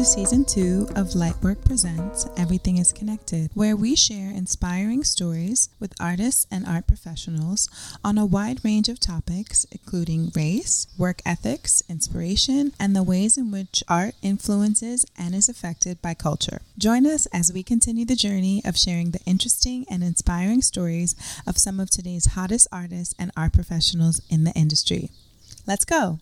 to season two of Lightwork Presents Everything is Connected, where we share inspiring stories with artists and art professionals on a wide range of topics, including race, work ethics, inspiration, and the ways in which art influences and is affected by culture. Join us as we continue the journey of sharing the interesting and inspiring stories of some of today's hottest artists and art professionals in the industry. Let's go!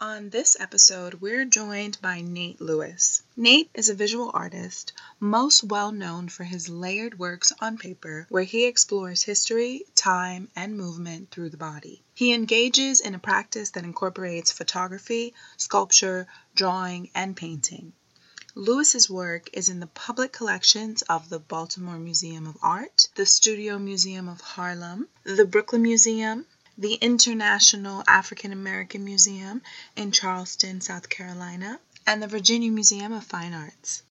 On this episode, we're joined by Nate Lewis. Nate is a visual artist, most well known for his layered works on paper, where he explores history, time, and movement through the body. He engages in a practice that incorporates photography, sculpture, drawing, and painting. Lewis's work is in the public collections of the Baltimore Museum of Art, the Studio Museum of Harlem, the Brooklyn Museum, the International African American Museum in Charleston, South Carolina, and the Virginia Museum of Fine Arts.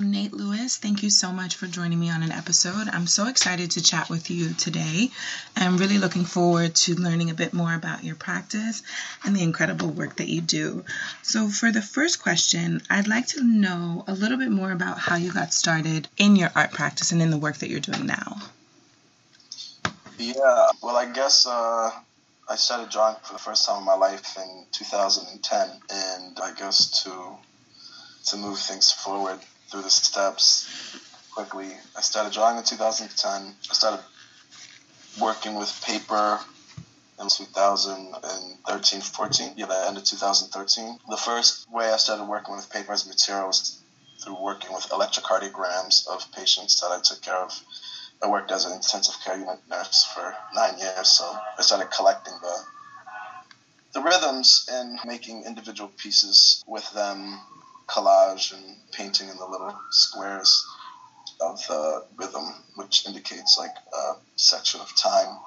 Nate Lewis, thank you so much for joining me on an episode. I'm so excited to chat with you today. I'm really looking forward to learning a bit more about your practice and the incredible work that you do. So, for the first question, I'd like to know a little bit more about how you got started in your art practice and in the work that you're doing now. Yeah, well, I guess uh, I started drawing for the first time in my life in 2010, and I guess to to move things forward through the steps quickly, I started drawing in 2010. I started working with paper in 2013, 14. Yeah, the end of 2013. The first way I started working with paper as material was through working with electrocardiograms of patients that I took care of I worked as an intensive care unit nurse for nine years, so I started collecting the the rhythms and making individual pieces with them, collage and painting in the little squares of the rhythm, which indicates like a section of time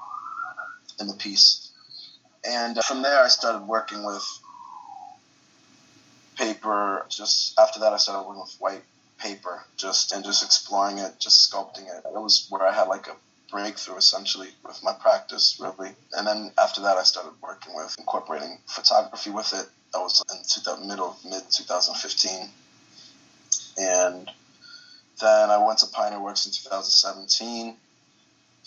in the piece. And uh, from there, I started working with paper. Just after that, I started working with white paper just and just exploring it, just sculpting it. It was where I had like a breakthrough essentially with my practice really. And then after that I started working with incorporating photography with it. I was in the middle mid 2015. And then I went to Pioneer Works in 2017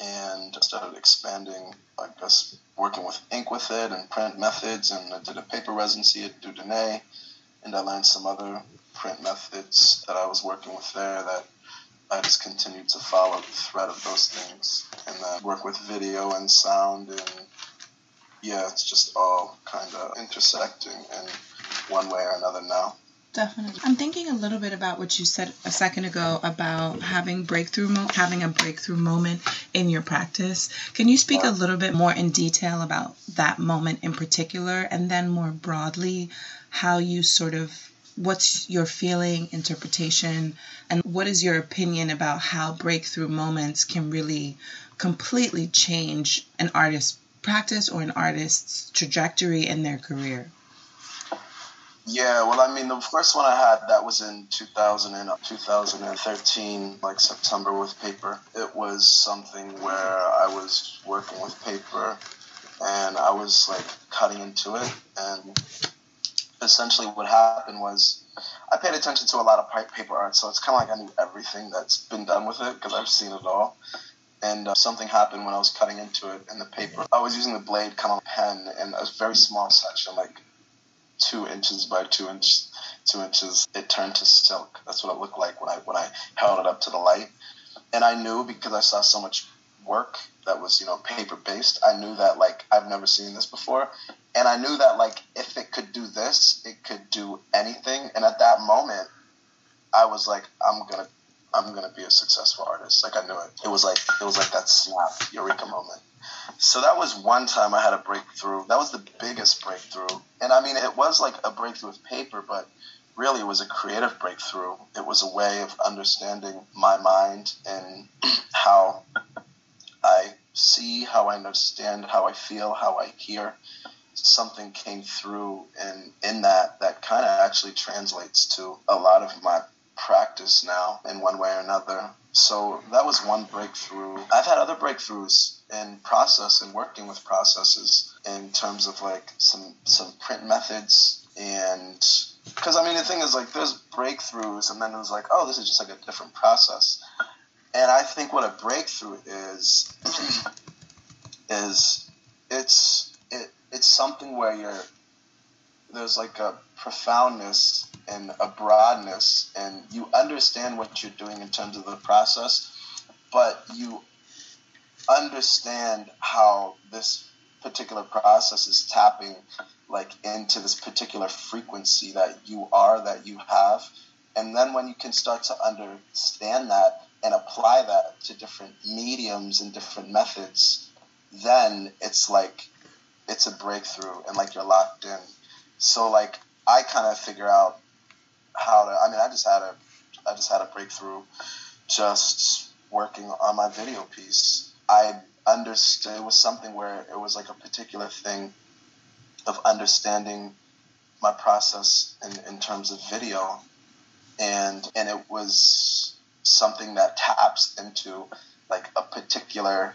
and started expanding, I guess, working with ink with it and print methods. And I did a paper residency at Dieudonné, and I learned some other print methods that I was working with there that I just continued to follow the thread of those things and then work with video and sound and yeah, it's just all kind of intersecting in one way or another now. Definitely. I'm thinking a little bit about what you said a second ago about having breakthrough mo- having a breakthrough moment in your practice. Can you speak a little bit more in detail about that moment in particular and then more broadly how you sort of what's your feeling, interpretation, and what is your opinion about how breakthrough moments can really completely change an artist's practice or an artist's trajectory in their career? Yeah, well, I mean, the first one I had that was in 2000 and 2013, like September with paper. It was something where I was working with paper and I was like cutting into it and essentially what happened was I paid attention to a lot of paper art, so it's kind of like I knew everything that's been done with it because I've seen it all. And uh, something happened when I was cutting into it in the paper. I was using the blade kind of pen in a very small section, like two inches by two inch, two inches. It turned to silk. That's what it looked like when I when I held it up to the light. And I knew because I saw so much work that was you know paper based i knew that like i've never seen this before and i knew that like if it could do this it could do anything and at that moment i was like i'm gonna i'm gonna be a successful artist like i knew it it was like it was like that snap eureka moment so that was one time i had a breakthrough that was the biggest breakthrough and i mean it was like a breakthrough with paper but really it was a creative breakthrough it was a way of understanding my mind and how I see, how I understand, how I feel, how I hear. Something came through, and in that, that kind of actually translates to a lot of my practice now in one way or another. So that was one breakthrough. I've had other breakthroughs in process and working with processes in terms of like some some print methods and because I mean the thing is like there's breakthroughs, and then it was like oh this is just like a different process, and I think what a breakthrough is is it's it it's something where you're there's like a profoundness and a broadness, and you understand what you're doing in terms of the process, but you understand how this particular process is tapping like into this particular frequency that you are that you have. And then when you can start to understand that and apply that to different mediums and different methods then it's like it's a breakthrough and like you're locked in. So like i kind of figure out how to i mean i just had a i just had a breakthrough just working on my video piece i understood it was something where it was like a particular thing of understanding my process in, in terms of video. And and it was something that taps into like a particular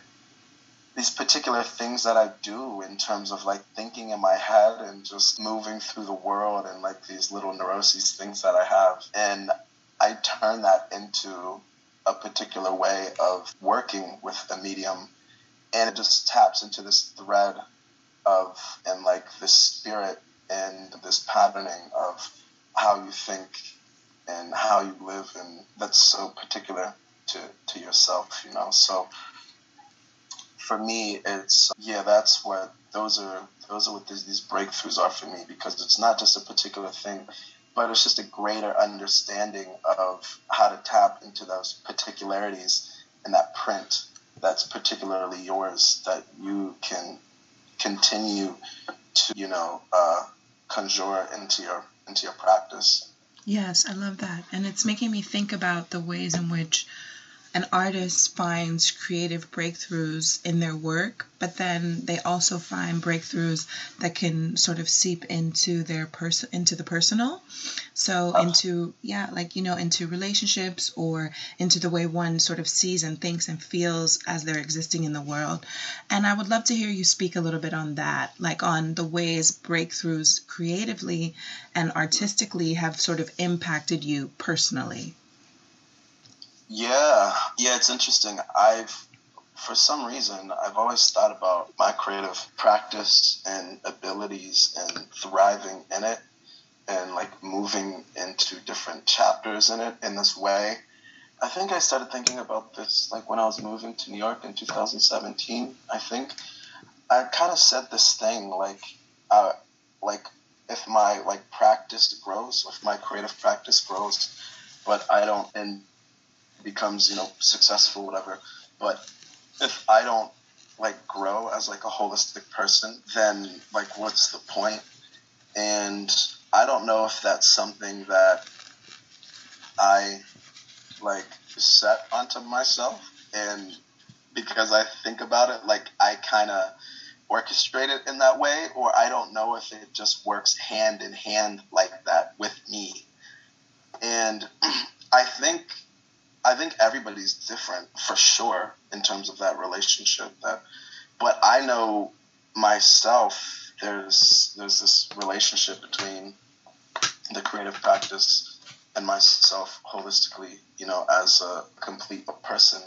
these particular things that I do in terms of like thinking in my head and just moving through the world and like these little neuroses things that I have. And I turn that into a particular way of working with a medium and it just taps into this thread of and like this spirit and this patterning of how you think and how you live and that's so particular to, to yourself you know? So for me it's yeah that's what those are those are what these, these breakthroughs are for me because it's not just a particular thing but it's just a greater understanding of how to tap into those particularities in that print that's particularly yours that you can continue to you know uh, conjure into your into your practice. Yes i love that. And it's making me think about the ways in which an artist finds creative breakthroughs in their work, but then they also find breakthroughs that can sort of seep into their person into the personal. So oh. into yeah, like you know, into relationships or into the way one sort of sees and thinks and feels as they're existing in the world. And I would love to hear you speak a little bit on that, like on the ways breakthroughs creatively and artistically have sort of impacted you personally. Yeah, yeah, it's interesting. I've, for some reason, I've always thought about my creative practice and abilities and thriving in it and like moving into different chapters in it in this way. I think I started thinking about this like when I was moving to New York in 2017. I think I kind of said this thing like, uh, like if my like practice grows, if my creative practice grows, but I don't and becomes you know successful whatever. But if i don't like grow as like a holistic person then like what's the point? And i don't know if that's something that i like set onto myself. And because i think about it like i kind of orchestrate it in that way or i don't know if it just works hand in hand like that with me. And i think I think everybody's different for sure in terms of that relationship. That, but I know myself. There's there's this relationship between the creative practice and myself holistically. You know, as a complete person,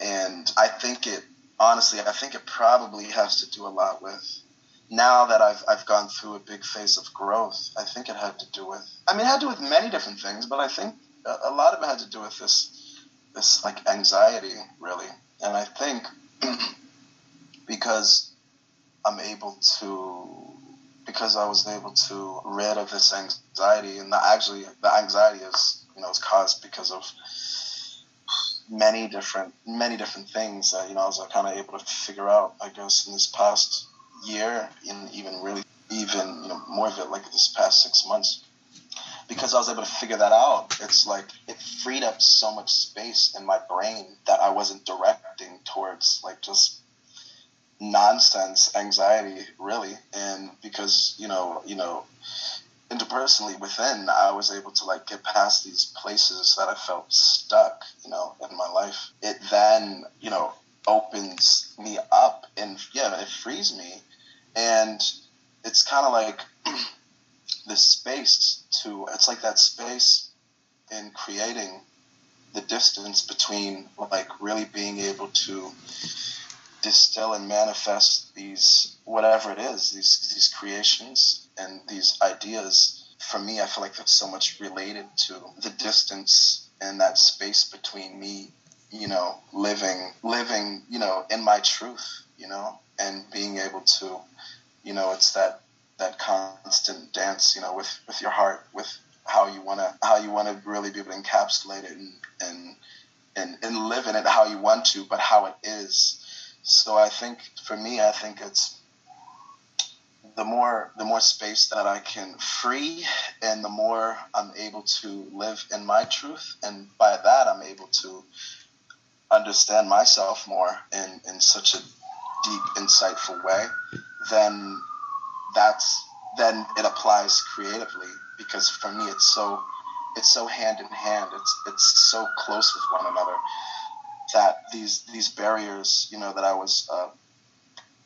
and I think it honestly, I think it probably has to do a lot with now that I've, I've gone through a big phase of growth, I think it had to do with, I mean, it had to do with many different things, but I think a, a lot of it had to do with this this like anxiety really. And i think because i'm able to because i was able to rid of this anxiety and the, actually the anxiety is you know is caused because of many different many different things that you know i was kind of able to figure out i guess in this past year and even really even you know more of it like this past six months because I was able to figure that out, it's like it freed up so much space in my brain that I wasn't directing towards like just nonsense anxiety really. And because you know you know interpersonally within i was able to like get past these places that i felt stuck you know in my life. It then you know opens me up and yeah it frees me. And it's kind of like this space to it's like that space in creating the distance between like really being able to distill and manifest these whatever it is these these creations and these ideas. For me i feel like that's so much related to the distance and that space between me you know living living you know in my truth you know and being able to you know it's that that constant dance you know with with your heart with how you want to how you want to really be able to encapsulate it and and and, and live in it how you want to but how it is. So i think for me i think it's the more the more space that i can free and the more i'm able to live in my truth and by that i'm able to understand myself more in in such a deep insightful way then that's then it applies creatively because for me it's so it's so hand in hand. It's it's so close with one another that these these barriers, you know, that I was uh,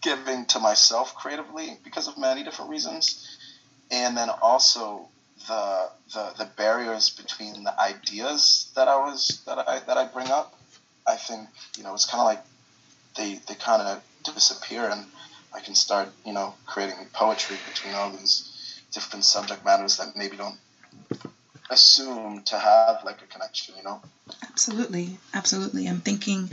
giving to myself creatively because of many different reasons, and then also the the, the barriers between the ideas that I was that I that I bring up. I think you know it's kind of like they they kind of disappear and I can start you know creating poetry between all these different subject matters that maybe don't assume to have like a connection, you know? Absolutely. Absolutely. I'm thinking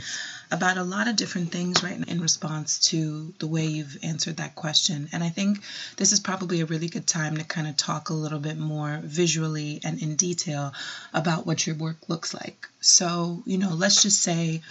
about a lot of different things right now in response to the way you've answered that question. And I think this is probably a really good time to kind of talk a little bit more visually and in detail about what your work looks like. So, you know, let's just say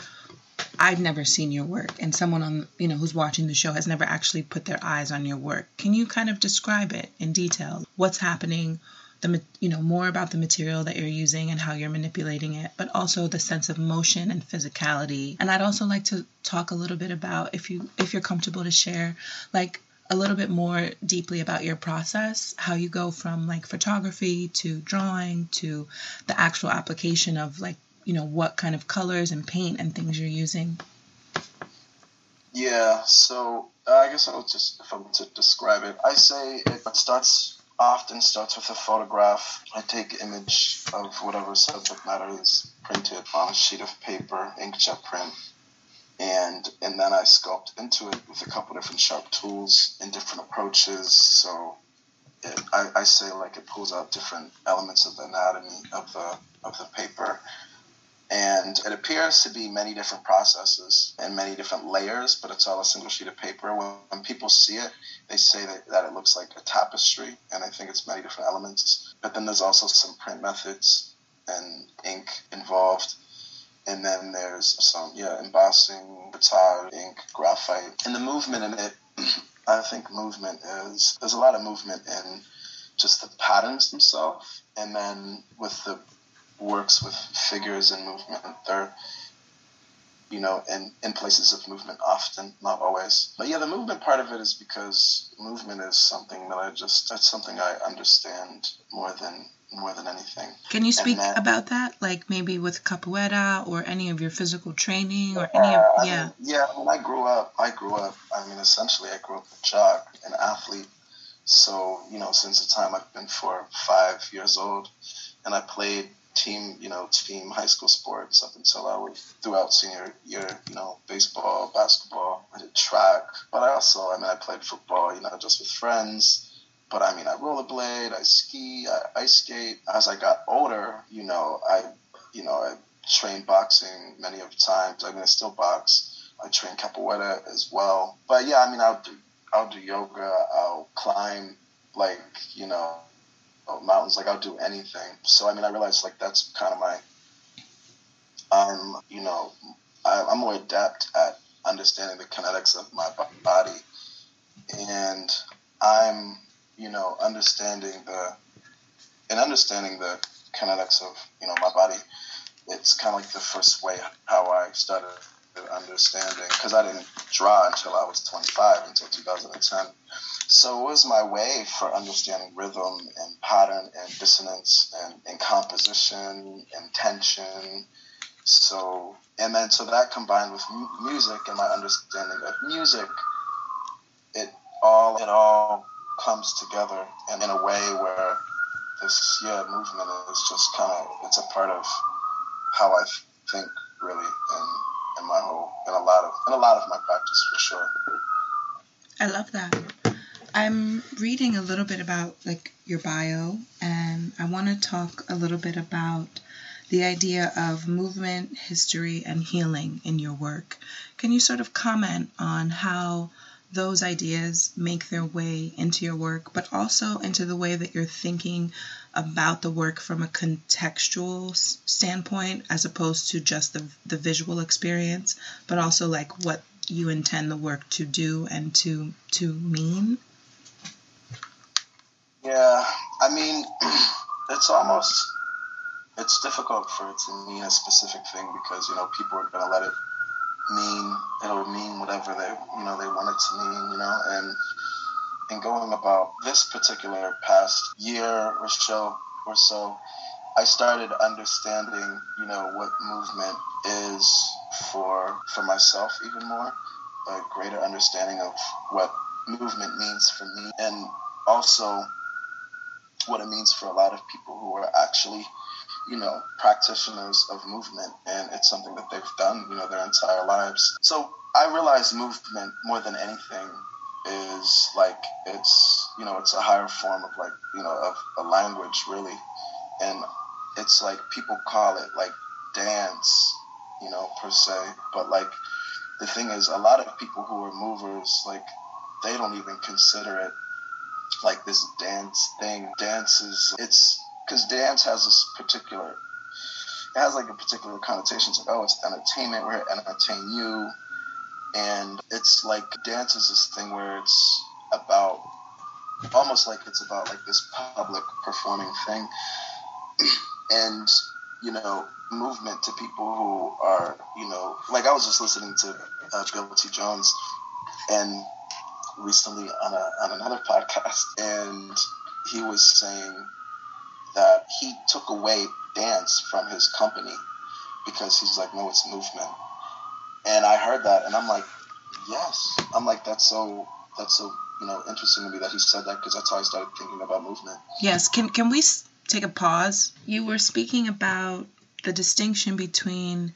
I've never seen your work and someone on you know who's watching the show has never actually put their eyes on your work. Can you kind of describe it in detail? What's happening? The you know more about the material that you're using and how you're manipulating it, but also the sense of motion and physicality. And I'd also like to talk a little bit about if you if you're comfortable to share like a little bit more deeply about your process, how you go from like photography to drawing to the actual application of like you know what kind of colors and paint and things you're using? Yeah so uh, i guess i'll just if i'm to describe it i say it starts often starts with a photograph. I take image of whatever subject matter is printed on a sheet of paper inkjet print and and then i sculpt into it with a couple different sharp tools and different approaches. So it, I, I say like it pulls out different elements of the anatomy of the of the paper and it appears to be many different processes and many different layers, but it's all a single sheet of paper. When, when people see it, they say that, that it looks like a tapestry, and I think it's many different elements. But then there's also some print methods and ink involved. And then there's some, yeah, embossing, batar, ink, graphite. And the movement in it, I think movement is, there's a lot of movement in just the patterns themselves. And then with the works with figures and movement. They're, you know, in, in places of movement often, not always. But yeah, the movement part of it is because movement is something that I just, that's something I understand more than more than anything. Can you speak then, about that, like maybe with capoeira or any of your physical training or any of uh, yeah? Mean, yeah, when I grew up, I grew up. I mean, essentially, I grew up a jock, an athlete. So you know, since the time I've been four, five years old, and I played team, you know, team high school sports up until I was throughout senior year, you know, baseball, basketball, I did track, but I also, I mean, I played football, you know, just with friends. But I mean, I rollerblade, I ski, I ice skate. As I got older, you know, I, you know, I trained boxing many of times. I mean, I still box. I train capoeira as well. But yeah, I mean, I'll do, I'll do yoga. I'll climb, like, you know, mountains. Like I'll do anything. So I mean, I realized like that's kind of my, I'm um, you know, I, I'm more adept at understanding the kinetics of my body, and I'm, you know, understanding the, and understanding the kinetics of you know my body. It's kind of like the first way how I started understanding because I didn't draw until I was 25 until 2010 so it was my way for understanding rhythm and pattern and dissonance and, and composition and tension. So, and then so that combined with music and my understanding of music, it all, it all comes together and in a way where this yeah movement is just kind of it's a part of how I think really in in my whole in a lot of in a lot of my practice for sure. I love that. I'm reading a little bit about like your bio and I want to talk a little bit about the idea of movement, history, and healing in your work. Can you sort of comment on how those ideas make their way into your work, but also into the way that you're thinking about the work from a contextual standpoint as opposed to just the, the visual experience, but also like what you intend the work to do and to to mean? Yeah, I mean, it's almost it's difficult for it to mean a specific thing because you know people are gonna let it mean it'll mean whatever they you know they want it to mean you know and in going about this particular past year or so or so I started understanding you know what movement is for for myself even more a greater understanding of what movement means for me and also what it means for a lot of people who are actually you know, practitioners of movement, and it's something that they've done, you know, their entire lives. So I realized movement more than anything is like it's you know it's a higher form of like you know of a language really, and it's like people call it like dance, you know per se, but like the thing is a lot of people who are movers like they don't even consider it like this dance thing. Dance is it's because dance has this particular it has like a particular connotation. It's like, oh, it's entertainment. We're entertain you, and it's like dance is this thing where it's about almost like it's about like this public performing thing, and you know, movement to people who are you know, like I was just listening to uh, Bill T. Jones, and recently on a on another podcast, and he was saying that he took away dance from his company because he's like, no, it's movement. And I heard that, and I'm like, yes. I'm like, that's so that's so you know interesting to me that he said that because that's how I started thinking about movement. Yes. Can can we take a pause? You were speaking about the distinction between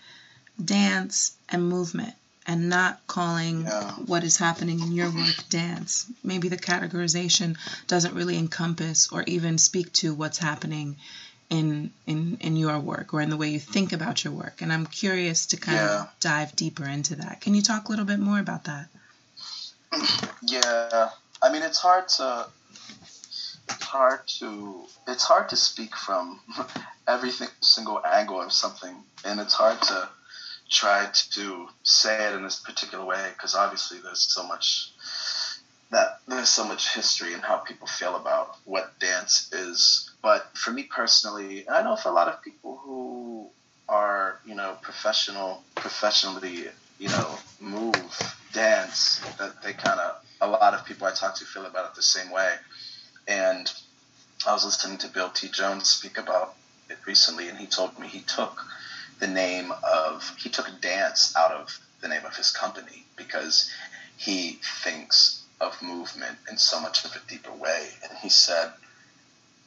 dance and movement and not calling yeah. what is happening in your work dance. Maybe the categorization doesn't really encompass or even speak to what's happening in in in your work or in the way you think about your work. And I'm curious to kind yeah. of dive deeper into that. Can you talk a little bit more about that? Yeah. I mean, it's hard to it's hard to it's hard to speak from every single angle of something and it's hard to try to say it in this particular way because obviously there's so much that there's so much history in how people feel about what dance is. But for me personally, and I know for a lot of people who are, you know, professional, professionally, you know, move, dance, that they kind of, a lot of people I talk to feel about it the same way. And I was listening to Bill T. Jones speak about it recently, and he told me he took the name of he took dance out of the name of his company because he thinks of movement in so much of a deeper way and he said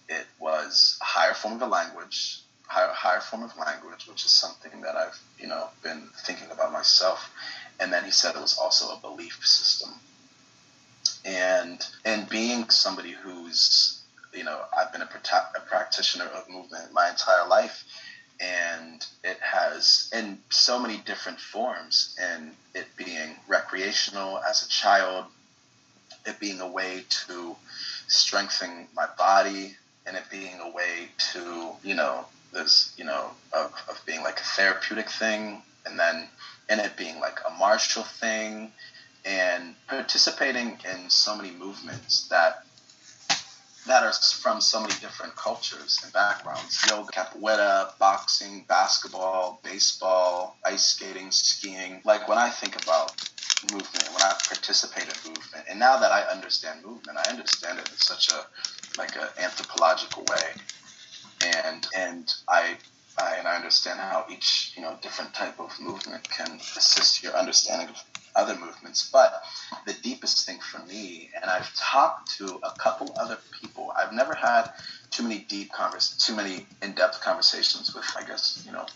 it was a higher form of a language higher, higher form of language which is something that i've you know been thinking about myself. And then he said it was also a belief system. And and being somebody who's you know i've been a, a practitioner of movement my entire life and it has in so many different forms and it being recreational as a child it being a way to strengthen my body and it being a way to you know this you know of, of being like a therapeutic thing and then in it being like a martial thing and participating in so many movements that that are from so many different cultures and backgrounds yoga, capoeira, boxing, basketball, baseball, ice skating, skiing. Like when I think about movement, when I participate in movement, and now that I understand movement, I understand it in such a like an anthropological way. And and I I, and I understand how each you know different type of movement can assist your understanding of other movements. But the deepest thing for me, and I've talked to a couple other people. I've never had too many deep convers, too many in-depth conversations with, I guess, you know,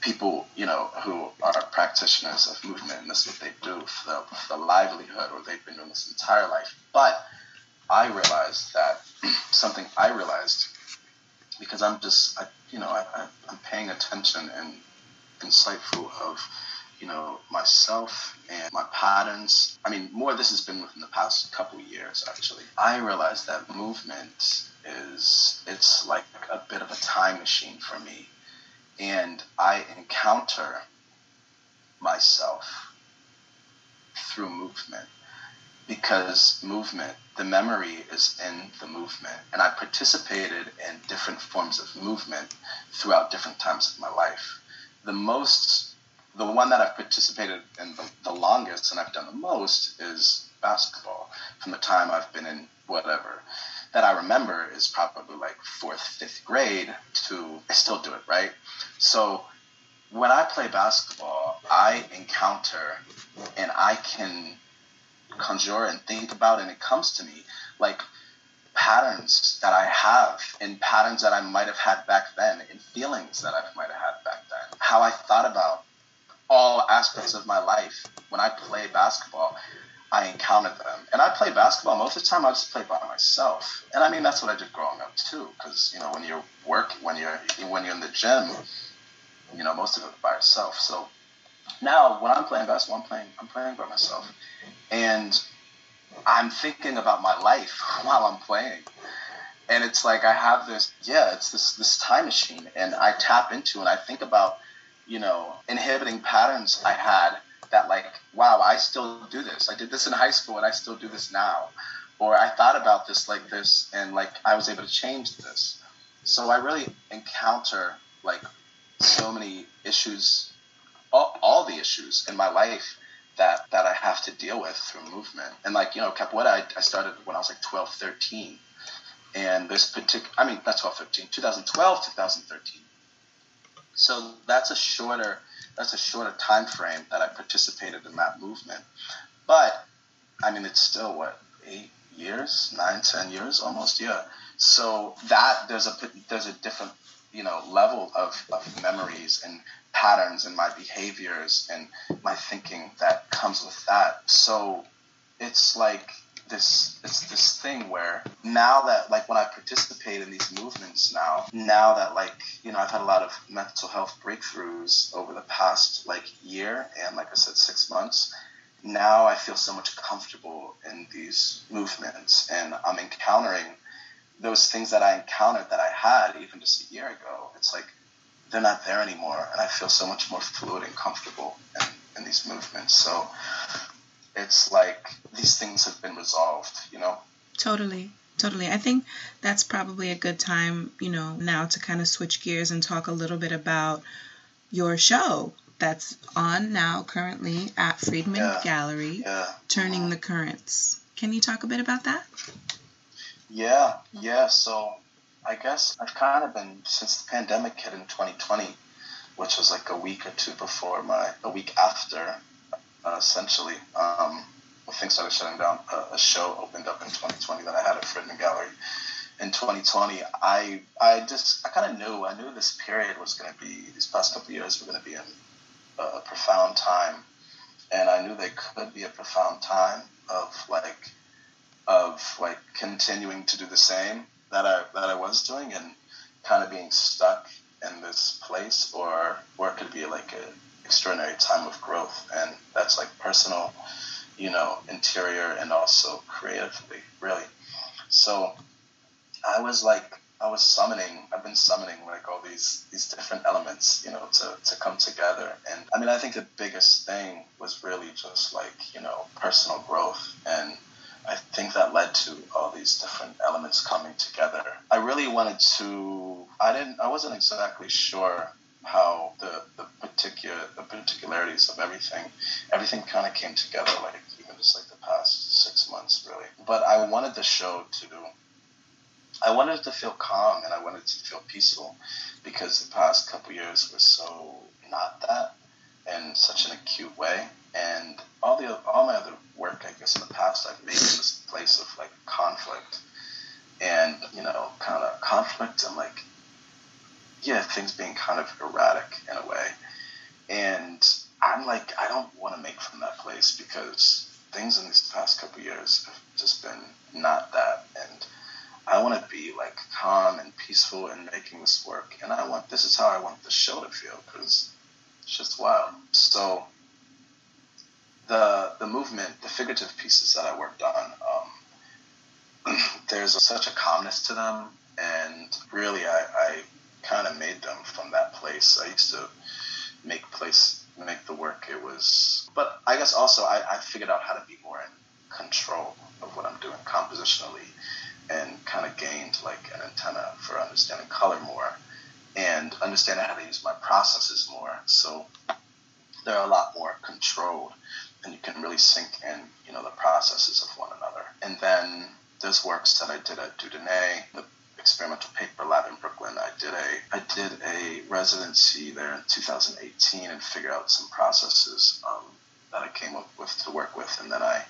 people, you know, who are practitioners of movement, and this is what they do for the, for the livelihood, or they've been doing this entire life. But I realized that something I realized because I'm just, I, you know, I, I'm paying attention and insightful of you know, myself and my patterns. I mean, more this has been within the past couple years, actually. I realized that movement is, it's like a bit of a time machine for me. And I encounter myself through movement because movement, the memory is in the movement. And I participated in different forms of movement throughout different times of my life. The most the one that I've participated in the, the longest and I've done the most is basketball from the time I've been in whatever that I remember is probably like fourth, fifth grade to I still do it, right? So when I play basketball, I encounter and I can conjure and think about and it comes to me like patterns that I have and patterns that I might have had back then and feelings that I might have had back then. How I thought about all aspects of my life. When I play basketball, I encounter them. And I play basketball most of the time. I just play by myself. And I mean that's what I did growing up too. Because you know when you're working, when you're when you're in the gym, you know most of it by yourself. So now when I'm playing basketball, I'm playing I'm playing by myself, and I'm thinking about my life while I'm playing. And it's like I have this, yeah, it's this this time machine, and I tap into and I think about you know, inhibiting patterns I had that like, wow, I still do this. I did this in high school and I still do this now. Or I thought about this like this and like I was able to change this. So I really encounter like so many issues, all, all the issues in my life that, that I have to deal with through movement. And like, you know, Capoeira, I, I started when I was like 12, 13. And this particular, I mean, not 12, 13, 2012, 2013 so that's a shorter that's a shorter time frame that I participated in that movement. But I mean, it's still what eight years, nine, ten years, almost, yeah. So that there's a there's a different you know level of, of memories and patterns and my behaviors and my thinking that comes with that. So it's like this it's this thing where now that like when I participate in these movements now, now that like you know I've had a lot of mental health breakthroughs over the past like year and like I said six months. Now I feel so much comfortable in these movements and I'm encountering those things that I encountered that I had even just a year ago. It's like they're not there anymore and I feel so much more fluid and comfortable in, in these movements. So it's like these things have been resolved, you know? Totally. Totally. I think that's probably a good time, you know, now to kind of switch gears and talk a little bit about your show that's on now currently at Fridman yeah. Gallery, yeah. Turning the Currents. Can you talk a bit about that? Yeah, yeah. So I guess I've kind of been, since the pandemic hit in 2020, which was like a week or two before my, a week after uh, essentially. Um, things started shutting down, a, a, show opened up in 2020 that I had at Fridman Gallery. In 2020, I I just I kind of knew I knew this period was going to be these past couple years were going to be a, a profound time, and I knew they could be a profound time of like of like continuing to do the same that I that I was doing and kind of being stuck in this place, or or it could be like an extraordinary time of growth, and that's like personal, you know, interior and also creatively, really. So I was like, I was summoning. I've been summoning like all these these different elements, you know, to to come together. And I mean, I think the biggest thing was really just like you know personal growth and. I think that led to all these different elements coming together. I really wanted to. I didn't. I wasn't exactly sure how the, the particular the particularities of everything everything kind of came together like even just like the past six months really but i wanted the show to i wanted it to feel calm and i wanted it to feel peaceful because the past couple years were so not that in such an acute way And all the all my other work, I guess, in the past, I've made in this place of like conflict, and you know, kind of conflict and like, yeah, things being kind of erratic in a way. And I'm like, I don't want to make from that place because things in these past couple years have just been not that, and I want to be like calm and peaceful in making this work, and I want this is how I want the show to feel because it's just wild. So the the movement, the figurative pieces that I worked on, um, there's a, such a calmness to them, and really I, I kind of made them from that place. I used to make place make the work. It was, but I guess also I, I figured out how to be more in control of what I'm doing compositionally, and kind of gained like an antenna for understanding color more, and understanding how to use my processes more. So they're a lot more controlled and you can really sink in, you know, the processes of one another. And then there's works that I did at Dieudonné, the experimental paper lab in Brooklyn. I did a I did a residency there in 2018 and figured out some processes um, that I came up with to work with, and then I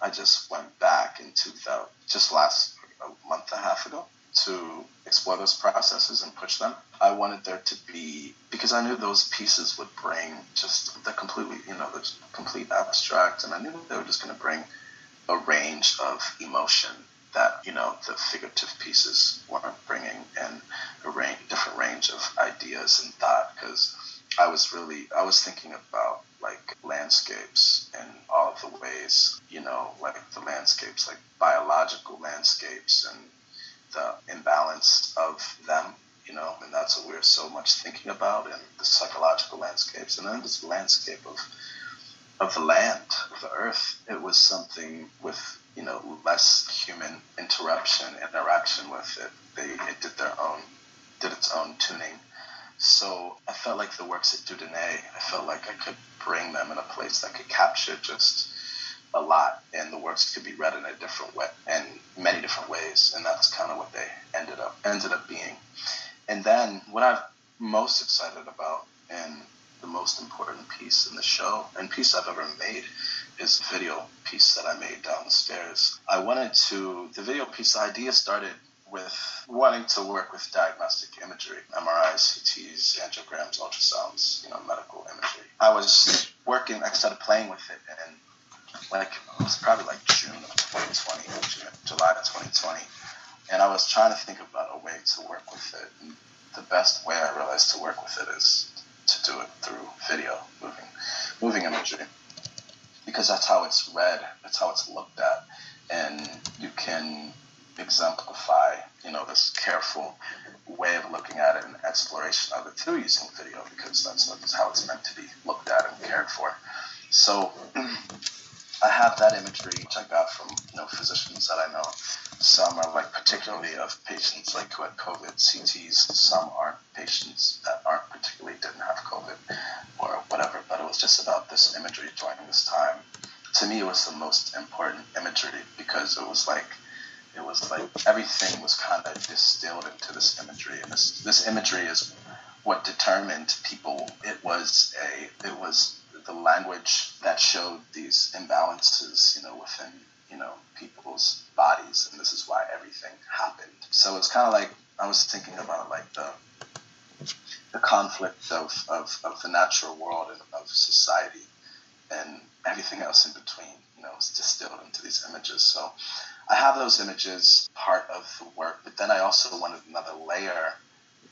I just went back in 2000 just last a month and a half ago to explore those processes and push them. I wanted there to be because I knew those pieces would bring just the completely, you know, the complete abstract, and I knew they were just going to bring a range of emotion that you know the figurative pieces weren't bringing, and a range, different range of ideas and thought. Because I was really, I was thinking about like landscapes and all of the ways, you know, like the landscapes, like biological landscapes and the imbalance of them, you know, and that's what we're so much thinking about in the psychological landscapes. And then this landscape of of the land, of the earth, it was something with, you know, less human interruption, interaction with it. They it did their own did its own tuning. So I felt like the works at Dieudonné, I felt like I could bring them in a place that could capture just a lot, and the works could be read in a different way, and many different ways, and that's kind of what they ended up ended up being. And then what I'm most excited about, and the most important piece in the show, and piece I've ever made, is the video piece that I made downstairs. I wanted to the video piece. Idea started with wanting to work with diagnostic imagery, MRIs, CTs, angiograms, ultrasounds, you know, medical imagery. I was working, I started playing with it, and like it was probably like June of 2020, June, July of 2020, and I was trying to think about a way to work with it. And the best way I realized to work with it is to do it through video, moving, moving imagery, because that's how it's read, that's how it's looked at, and you can exemplify, you know, this careful way of looking at it and exploration of it through using video, because that's, that's how it's meant to be looked at and cared for. So I have that imagery which I got from you know physicians that I know. Some are like particularly of patients like who had COVID CTs. Some aren't patients that aren't particularly didn't have COVID or whatever. But it was just about this imagery during this time. To me, it was the most important imagery because it was like it was like everything was kind of distilled into this imagery, and this this imagery is what determined people. It was a it was the language that showed these imbalances, you know, within you know people's bodies, and this is why everything happened. So it's kind of like I was thinking about like the the conflict of, of, of the natural world and of society and everything else in between, you know, is distilled into these images. So I have those images part of the work, but then I also wanted another layer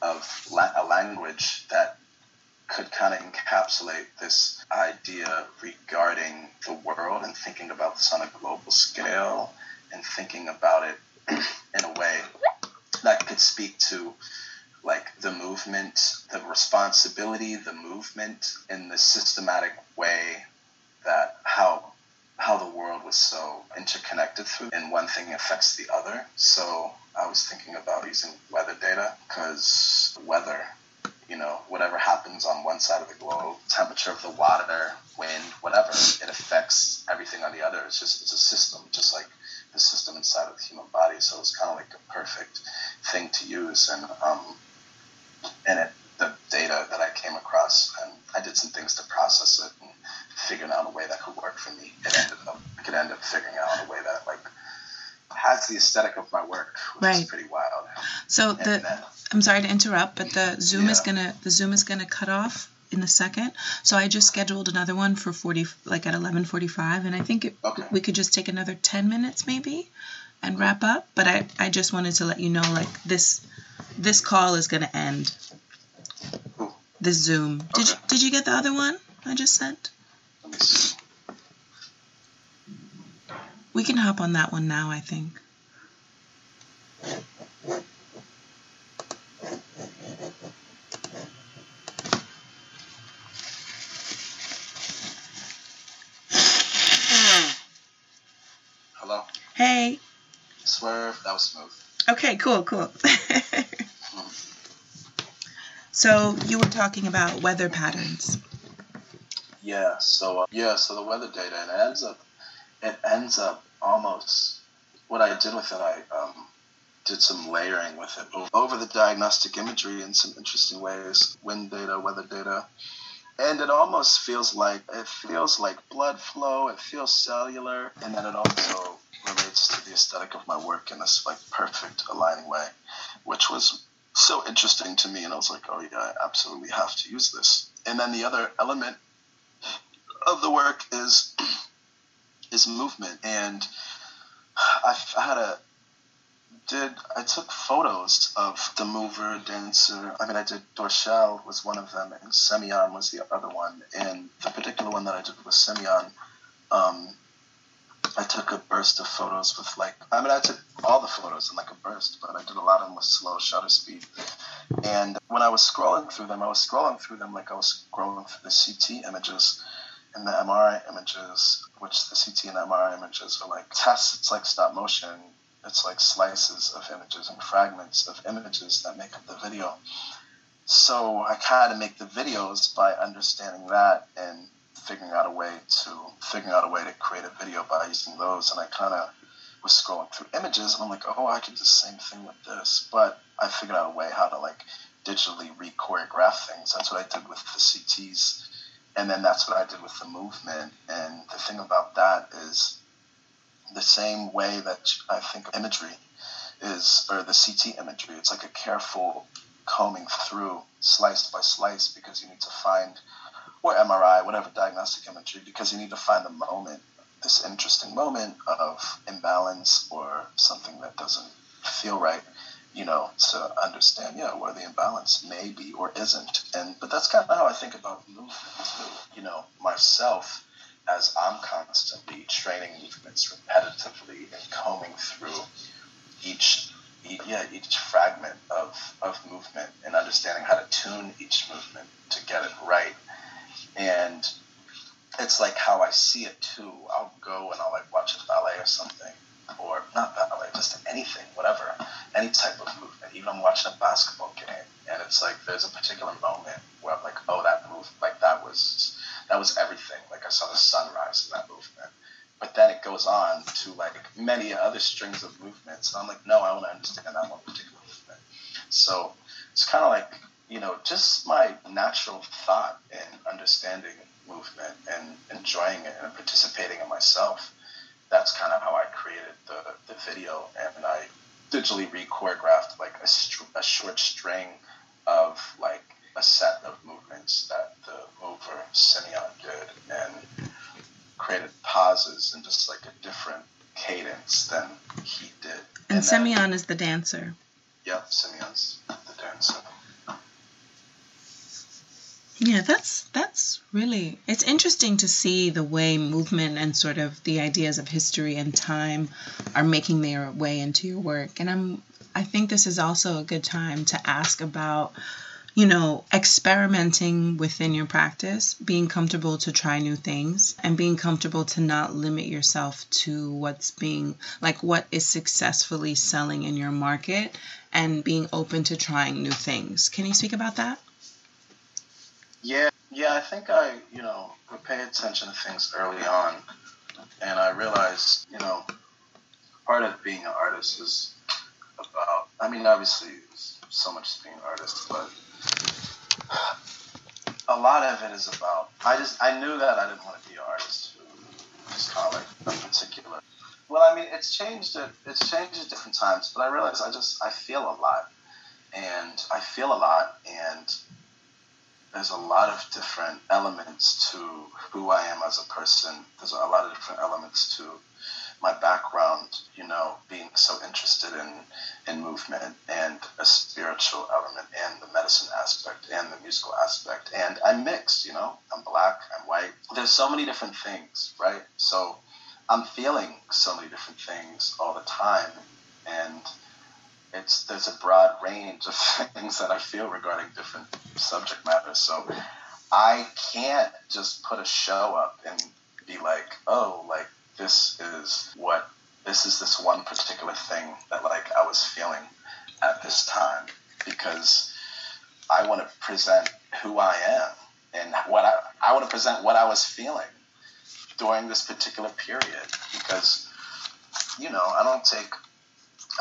of la- a language that could kind of encapsulate this idea regarding the world and thinking about this on a global scale and thinking about it in a way that could speak to like the movement, the responsibility, the movement in the systematic way that how how the world was so interconnected through and one thing affects the other. So I was thinking about using weather data because weather you know, whatever happens on one side of the globe, temperature of the water, wind, whatever, it affects everything on the other. It's just it's a system, just like the system inside of the human body. So it's kind of like a perfect thing to use. And um, and it, the data that I came across, and I did some things to process it and figuring out a way that could work for me. It ended up, I could end up figuring out a way that like has the aesthetic of my work, which Right. is pretty wild. So And the then- I'm sorry to interrupt, but the Zoom is gonna the Zoom is gonna cut off in a second. So I just scheduled another one for forty like at eleven forty five, and I think it, Okay. we could just take another ten minutes maybe, and wrap up. But I I just wanted to let you know like this this call is gonna end. This Zoom. Did you did you get the other one I just sent? Let me see. We can hop on that one now. I think. Hello. Hey. Swerve. That was smooth. Okay, cool, cool. Mm-hmm. So you were talking about weather patterns. Yeah. So uh, yeah. So the weather data it ends up it ends up almost what I did with it. I um, did some layering with it over the diagnostic imagery in some interesting ways. Wind data, weather data, and it almost feels like it feels like blood flow. It feels cellular, and then it also relates to the aesthetic of my work in this like perfect aligning way, which was so interesting to me. And I was like, oh yeah, I absolutely have to use this. And then the other element of the work is is movement and I, had a did I took photos of the mover dancer I mean I did Dorchel was one of them and Semyon was the other one and the particular one that I did with Semyon um, I took a burst of photos with like I mean I took all the photos in like a burst but I did a lot of them with slow shutter speed and when I was scrolling through them I was scrolling through them like I was scrolling through the CT images and the MRI images, which the CT and MRI images are like tests, it's like stop motion. It's like slices of images and fragments of images that make up the video. So I kind of make the videos by understanding that and figuring out a way to figuring out a way to create a video by using those. And I kind of was scrolling through images and I'm like, oh, I could do the same thing with this. But I figured out a way how to like digitally re-choreograph things. That's what I did with the CTs and then that's what I did with the movement. And the thing about that is the same way that I think imagery is, or the CT imagery, it's like a careful combing through slice by slice because you need to find, or MRI, whatever diagnostic imagery, because you need to find the moment, this interesting moment of imbalance or something that doesn't feel right you know, to understand, yeah, where the imbalance may be or isn't. And but that's kind of how I think about movement too. You know, myself as I'm constantly training movements repetitively and combing through each, yeah, each fragment of, of movement and understanding how to tune each movement to get it right. And it's like how I see it too. I'll go and I'll like watch a ballet or something or not ballet, just anything, whatever, any type of movement. Even I'm watching a basketball game, and it's like there's a particular moment where I'm like, oh, that move, like that was that was everything. Like I saw the sunrise in that movement. But then it goes on to like many other strings of movements, and I'm like, no, I want to understand that one particular movement. So it's kind of like you know, just my natural thought in understanding movement and enjoying it and participating in myself that's kind of how I created the, the video, and I digitally re-choreographed like a, str- a short string of like a set of movements that the mover Simeon did, and created pauses and just like a different cadence than he did. And, then- Semyon is the dancer. yeah, Simeon's the dancer. Yeah, that's that's really it's interesting to see the way movement and sort of the ideas of history and time are making their way into your work. And I'm I think this is also a good time to ask about you know, experimenting within your practice, being comfortable to try new things, and being comfortable to not limit yourself to what's being like what is successfully selling in your market and being open to trying new things. Can you speak about that? Yeah, yeah, I think I, you know, would pay attention to things early on, and I realized, you know, part of being an artist is about. I mean, obviously, so much being an artist, but a lot of it is about. I just I knew that I didn't want to be an artist kind of particular Well, I mean, it's changed. At, it's changed at different times, but I realize I just I feel a lot, and I feel a lot, and there's a lot of different elements to who I am as a person. There's a lot of different elements to my background, you know, being so interested in in movement and a spiritual element and the medicine aspect and the musical aspect. And I'm mixed, you know. I'm black, I'm white. There's so many different things, right? So I'm feeling so many different things all the time. And it's there's a broad range of things that I feel regarding different subject matters. So I can't just put a show up and be like, oh, like this is what this is this one particular thing that like I was feeling at this time because I want to present who I am and what I I want to present what I was feeling during this particular period because you know I don't take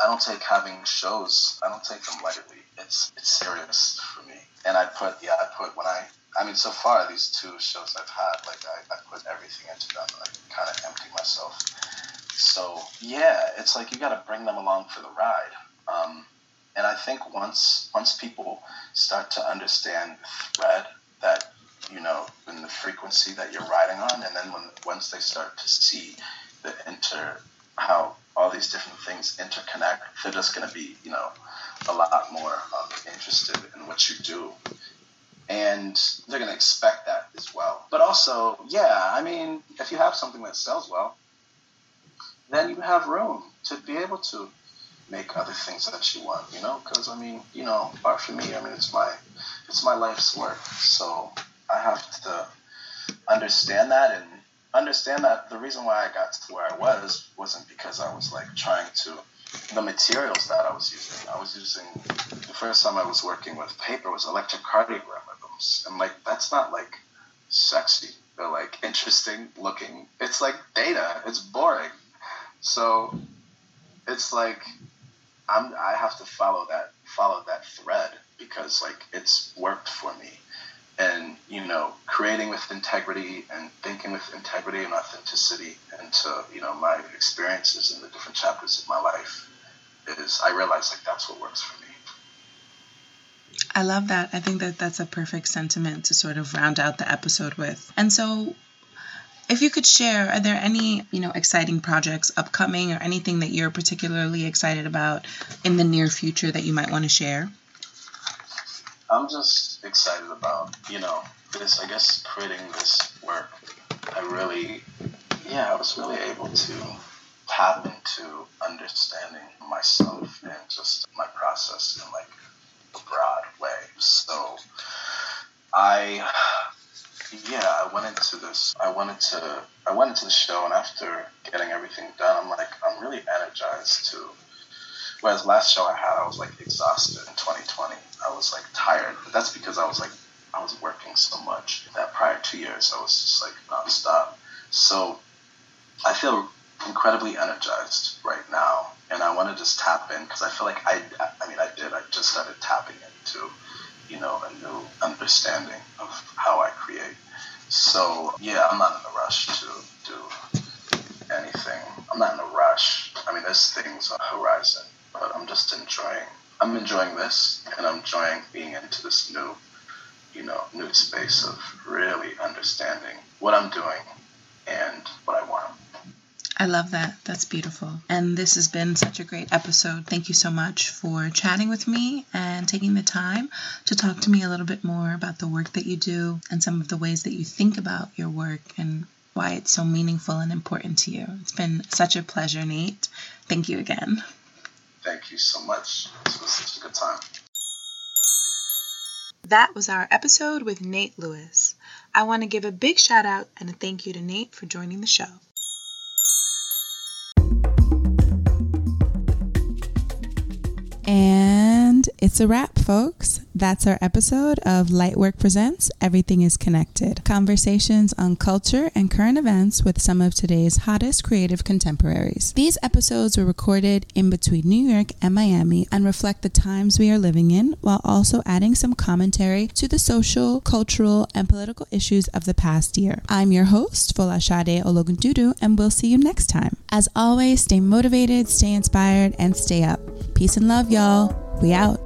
I don't take having shows I don't take them lightly it's it's serious for me and I put yeah I put when I I mean, so far these two shows I've had, like I, I put everything into them. I kind of empty myself. So yeah, it's like you got to bring them along for the ride. Um, and I think once once people start to understand the thread that you know in the frequency that you're riding on, and then when once they start to see the inter how all these different things interconnect, they're just going to be you know a lot more um, interested in what you do and they're going to expect that as well. But also, yeah, I mean, if you have something that sells well, then you have room to be able to make other things that you want, you know? Because I mean, you know, art for me, I mean, it's my it's my life's work, so I have to understand that and understand that the reason why I got to where I was wasn't because I was like trying to the materials that I was using. I was using the first time I was working with paper was electrocardiogram rhythms, and like that's not like sexy or like interesting looking. It's like data. It's boring. So it's like I'm I have to follow that follow that thread because like it's worked for me. And you know, creating with integrity and thinking with integrity and authenticity into you know my experiences in the different chapters of my life is I realize like that's what works for me. I love that. I think that that's a perfect sentiment to sort of round out the episode with. And so, if you could share, are there any, you know, exciting projects upcoming or anything that you're particularly excited about in the near future that you might want to share? I'm just excited about, you know, this, I guess, creating this work. I really, yeah, I was really able to tap into understanding myself and just my process in like a broad way. So I yeah, I went into this. I wanted to. I went into the show, and after getting everything done, I'm like, I'm really energized to. Whereas last show I had, I was like exhausted in 2020. I was like tired, but that's because I was like, I was working so much. That prior two years, I was just like nonstop. So I feel incredibly energized right now, and I want to just tap in because I feel like I, I mean, I did. I just started tapping into, you know, a new understanding of how I create. So yeah, I'm not in a rush to do anything. I'm not in a rush. I mean, there's things on the horizon, but I'm just enjoying. I'm enjoying this, and I'm enjoying being into this new, you know, new space of really understanding what I'm doing and what I want. I love that. That's beautiful. And this has been such a great episode. Thank you so much for chatting with me and taking the time to talk to me a little bit more about the work that you do and some of the ways that you think about your work and why it's so meaningful and important to you. It's been such a pleasure, Nate. Thank you again. Thank you so much. This was such a good time. That was our episode with Nate Lewis. I want to give a big shout out and a thank you to Nate for joining the show. And It's a wrap, folks. That's our episode of Lightwork Presents Everything is Connected. Conversations on culture and current events with some of today's hottest creative contemporaries. These episodes were recorded in between New York and Miami and reflect the times we are living in while also adding some commentary to the social, cultural, and political issues of the past year. I'm your host, Folashade Ologundudu, and we'll see you next time. As always, stay motivated, stay inspired, and stay up. Peace and love, y'all. We out.